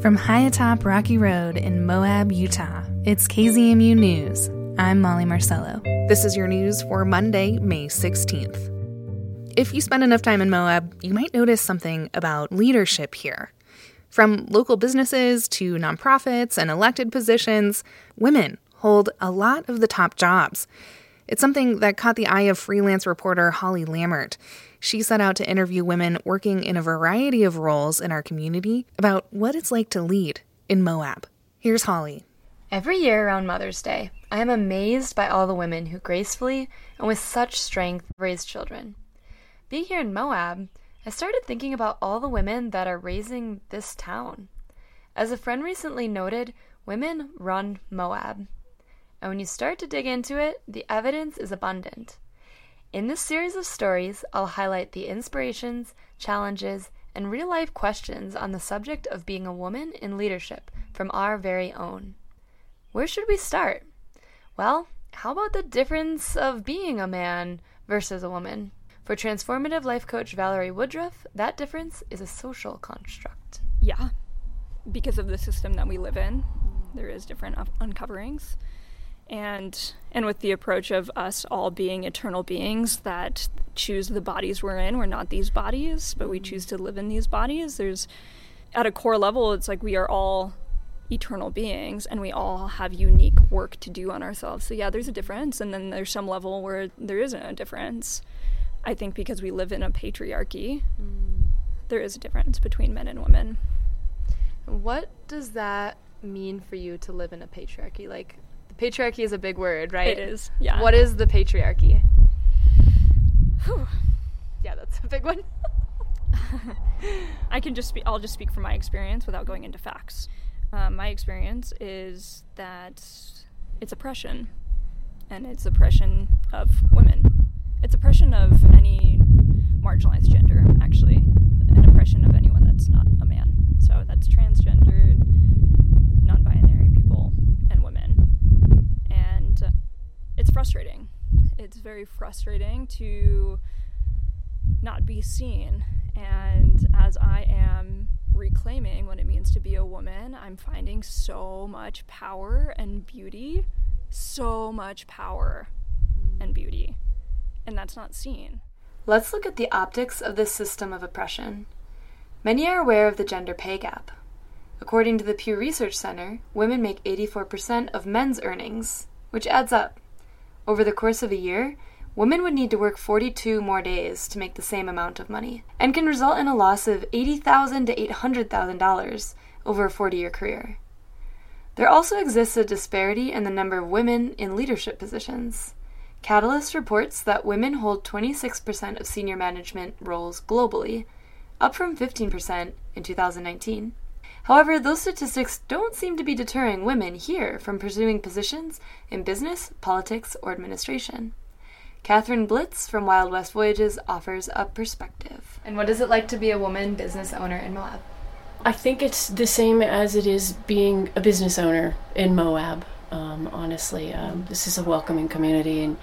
From high atop Rocky Road in Moab, Utah, it's KZMU News. I'm Molly Marcello. This is your news for Monday, May 16th. If you spend enough time in Moab, you might notice something about leadership here. From local businesses to nonprofits and elected positions, women hold a lot of the top jobs. It's something that caught the eye of freelance reporter Holly Lammert. She set out to interview women working in a variety of roles in our community about what it's like to lead in Moab. Here's Holly. Every year around Mother's Day, I am amazed by all the women who gracefully and with such strength raise children. Being here in Moab, I started thinking about all the women that are raising this town. As a friend recently noted, women run Moab. And when you start to dig into it, the evidence is abundant. In this series of stories, I'll highlight the inspirations, challenges, and real life questions on the subject of being a woman in leadership from our very own. Where should we start? Well, how about the difference of being a man versus a woman? For transformative life coach Valerie Woodruff, that difference is a social construct. Yeah, because of the system that we live in, there is different uncoverings and and with the approach of us all being eternal beings that choose the bodies we're in we're not these bodies but we choose to live in these bodies there's at a core level it's like we are all eternal beings and we all have unique work to do on ourselves. So yeah there's a difference and then there's some level where there isn't a difference. I think because we live in a patriarchy mm. there is a difference between men and women. What does that mean for you to live in a patriarchy? Like Patriarchy is a big word, right? It is. Yeah. What is the patriarchy? Whew. Yeah, that's a big one. I can just speak. I'll just speak from my experience without going into facts. Um, my experience is that it's oppression, and it's oppression of women. It's oppression of any marginalized gender, actually, an oppression of anyone that's not a man. So that's transgendered, non-binary people, and women it's frustrating. It's very frustrating to not be seen. And as I am reclaiming what it means to be a woman, I'm finding so much power and beauty, so much power and beauty. And that's not seen. Let's look at the optics of this system of oppression. Many are aware of the gender pay gap. According to the Pew Research Center, women make 84% of men's earnings, which adds up. Over the course of a year, women would need to work 42 more days to make the same amount of money, and can result in a loss of 80,000 to $800,000 over a 40 year career. There also exists a disparity in the number of women in leadership positions. Catalyst reports that women hold 26% of senior management roles globally, up from 15% in 2019. However, those statistics don't seem to be deterring women here from pursuing positions in business, politics, or administration. Catherine Blitz from Wild West Voyages offers a perspective. And what is it like to be a woman business owner in Moab? I think it's the same as it is being a business owner in Moab. Um, honestly, um, this is a welcoming community, and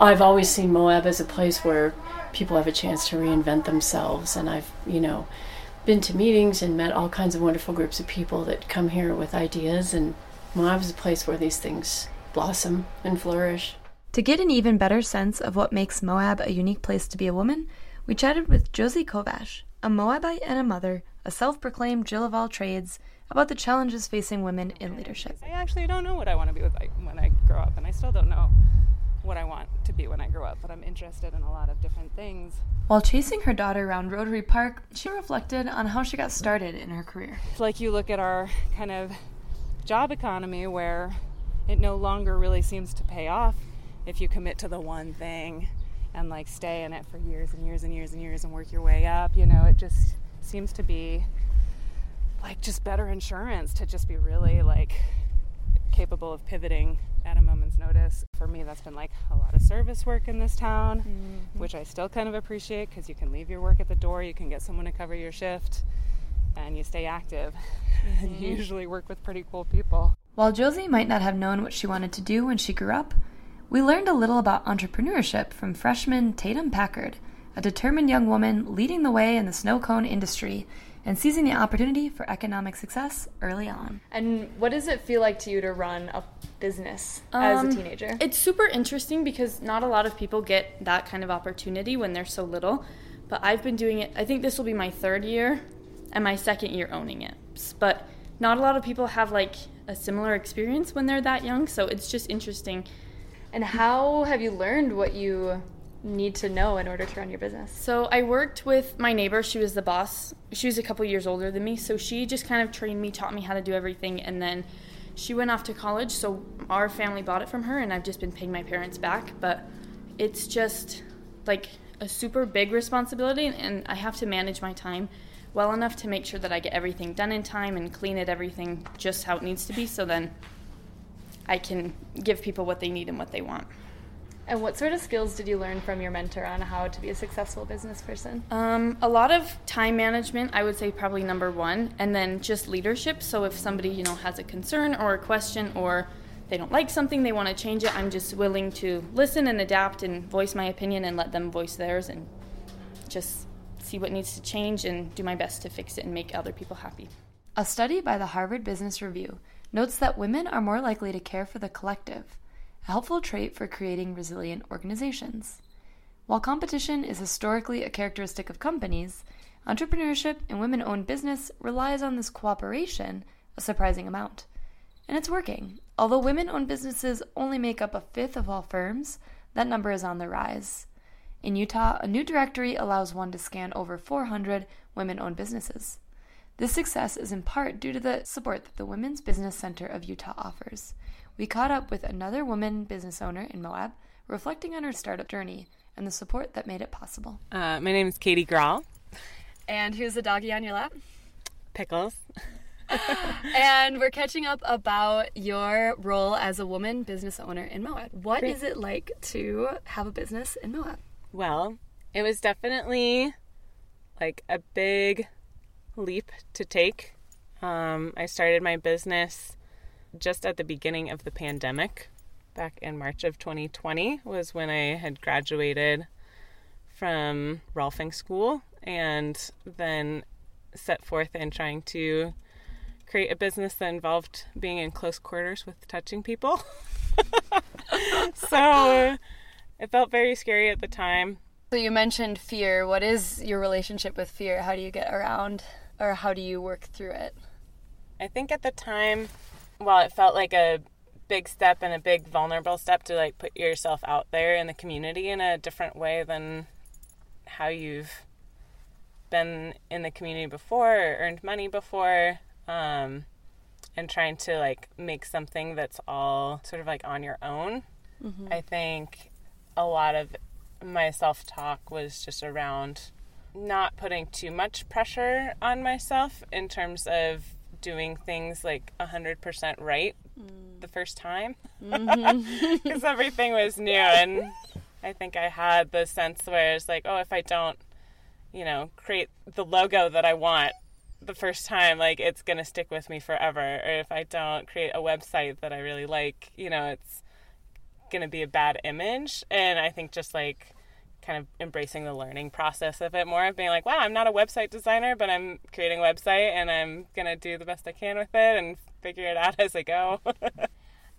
I've always seen Moab as a place where people have a chance to reinvent themselves. And I've, you know, been to meetings and met all kinds of wonderful groups of people that come here with ideas, and Moab is a place where these things blossom and flourish. To get an even better sense of what makes Moab a unique place to be a woman, we chatted with Josie Kovash, a Moabite and a mother, a self proclaimed Jill of all trades, about the challenges facing women in leadership. I actually don't know what I want to be when I grow up, and I still don't know what I want to be when I grow up, but I'm interested in a lot of different things. While chasing her daughter around Rotary Park, she reflected on how she got started in her career. Like you look at our kind of job economy where it no longer really seems to pay off if you commit to the one thing and like stay in it for years and years and years and years and work your way up, you know, it just seems to be like just better insurance to just be really like capable of pivoting at a moment's notice. For me, that's been like a lot of service work in this town, mm-hmm. which I still kind of appreciate because you can leave your work at the door, you can get someone to cover your shift, and you stay active. Mm-hmm. and you usually work with pretty cool people. While Josie might not have known what she wanted to do when she grew up, we learned a little about entrepreneurship from freshman Tatum Packard, a determined young woman leading the way in the snow cone industry and seizing the opportunity for economic success early on. And what does it feel like to you to run a business as Um, a teenager? It's super interesting because not a lot of people get that kind of opportunity when they're so little. But I've been doing it, I think this will be my third year and my second year owning it. But not a lot of people have like a similar experience when they're that young. So it's just interesting. And how have you learned what you need to know in order to run your business? So I worked with my neighbor. She was the boss. She was a couple years older than me. So she just kind of trained me, taught me how to do everything. And then she went off to college. So our family bought it from her, and I've just been paying my parents back. But it's just like a super big responsibility, and I have to manage my time well enough to make sure that I get everything done in time and clean it everything just how it needs to be. So then I can give people what they need and what they want. And what sort of skills did you learn from your mentor on how to be a successful business person? Um, a lot of time management, I would say probably number one, and then just leadership. So if somebody you know has a concern or a question or they don't like something, they want to change it, I'm just willing to listen and adapt and voice my opinion and let them voice theirs and just see what needs to change and do my best to fix it and make other people happy. A study by the Harvard Business Review notes that women are more likely to care for the collective, a helpful trait for creating resilient organizations. While competition is historically a characteristic of companies, entrepreneurship and women owned business relies on this cooperation a surprising amount. And it's working. Although women owned businesses only make up a fifth of all firms, that number is on the rise. In Utah, a new directory allows one to scan over 400 women owned businesses. This success is in part due to the support that the Women's Business Center of Utah offers. We caught up with another woman business owner in Moab, reflecting on her startup journey and the support that made it possible. Uh, my name is Katie Grawl. And who's the doggy on your lap. Pickles. and we're catching up about your role as a woman business owner in Moab. What Great. is it like to have a business in Moab? Well, it was definitely like a big leap to take. Um, I started my business just at the beginning of the pandemic. Back in March of 2020 was when I had graduated from Rolfing School and then set forth in trying to create a business that involved being in close quarters with touching people. so it felt very scary at the time. So you mentioned fear. What is your relationship with fear? How do you get around or how do you work through it? I think at the time, while it felt like a big step and a big vulnerable step to like put yourself out there in the community in a different way than how you've been in the community before or earned money before um, and trying to like make something that's all sort of like on your own. I think a lot of my self-talk was just around not putting too much pressure on myself in terms of doing things like 100% right mm. the first time. Mm-hmm. Because everything was new and i think i had the sense where it's like oh if i don't you know create the logo that i want the first time like it's going to stick with me forever. Or if i don't create a website that i really like you know it's going to be a bad image. And i think just like kind of embracing the learning process of it more of being like wow i'm not a website designer but i'm creating a website and i'm going to do the best i can with it and figure it out as i go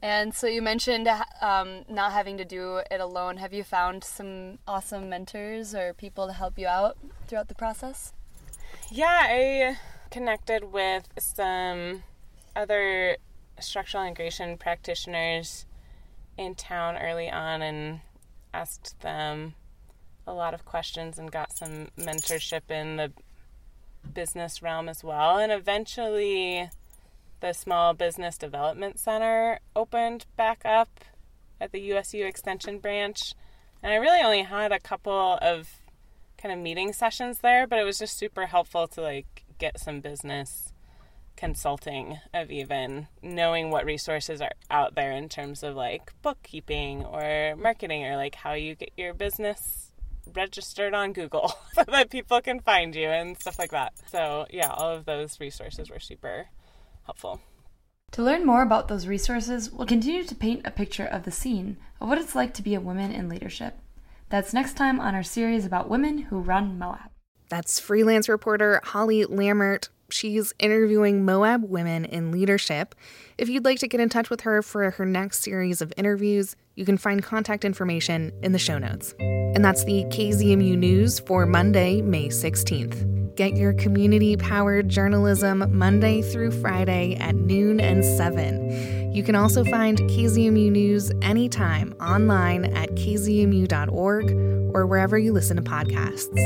And so you mentioned um, not having to do it alone. Have you found some awesome mentors or people to help you out throughout the process? Yeah, I connected with some other structural integration practitioners in town early on and asked them a lot of questions and got some mentorship in the business realm as well. And eventually, the Small Business Development Center opened back up at the USU Extension branch. And I really only had a couple of kind of meeting sessions there, but it was just super helpful to like get some business consulting of even knowing what resources are out there in terms of like bookkeeping or marketing or like how you get your business registered on Google so that people can find you and stuff like that. So, yeah, all of those resources were super helpful. To learn more about those resources, we'll continue to paint a picture of the scene of what it's like to be a woman in leadership. That's next time on our series about women who run Moab. That's freelance reporter Holly Lammert. She's interviewing Moab women in leadership. If you'd like to get in touch with her for her next series of interviews, you can find contact information in the show notes. And that's the KZMU News for Monday, May 16th. Get your community powered journalism Monday through Friday at noon and 7. You can also find KZMU News anytime online at kzmu.org or wherever you listen to podcasts.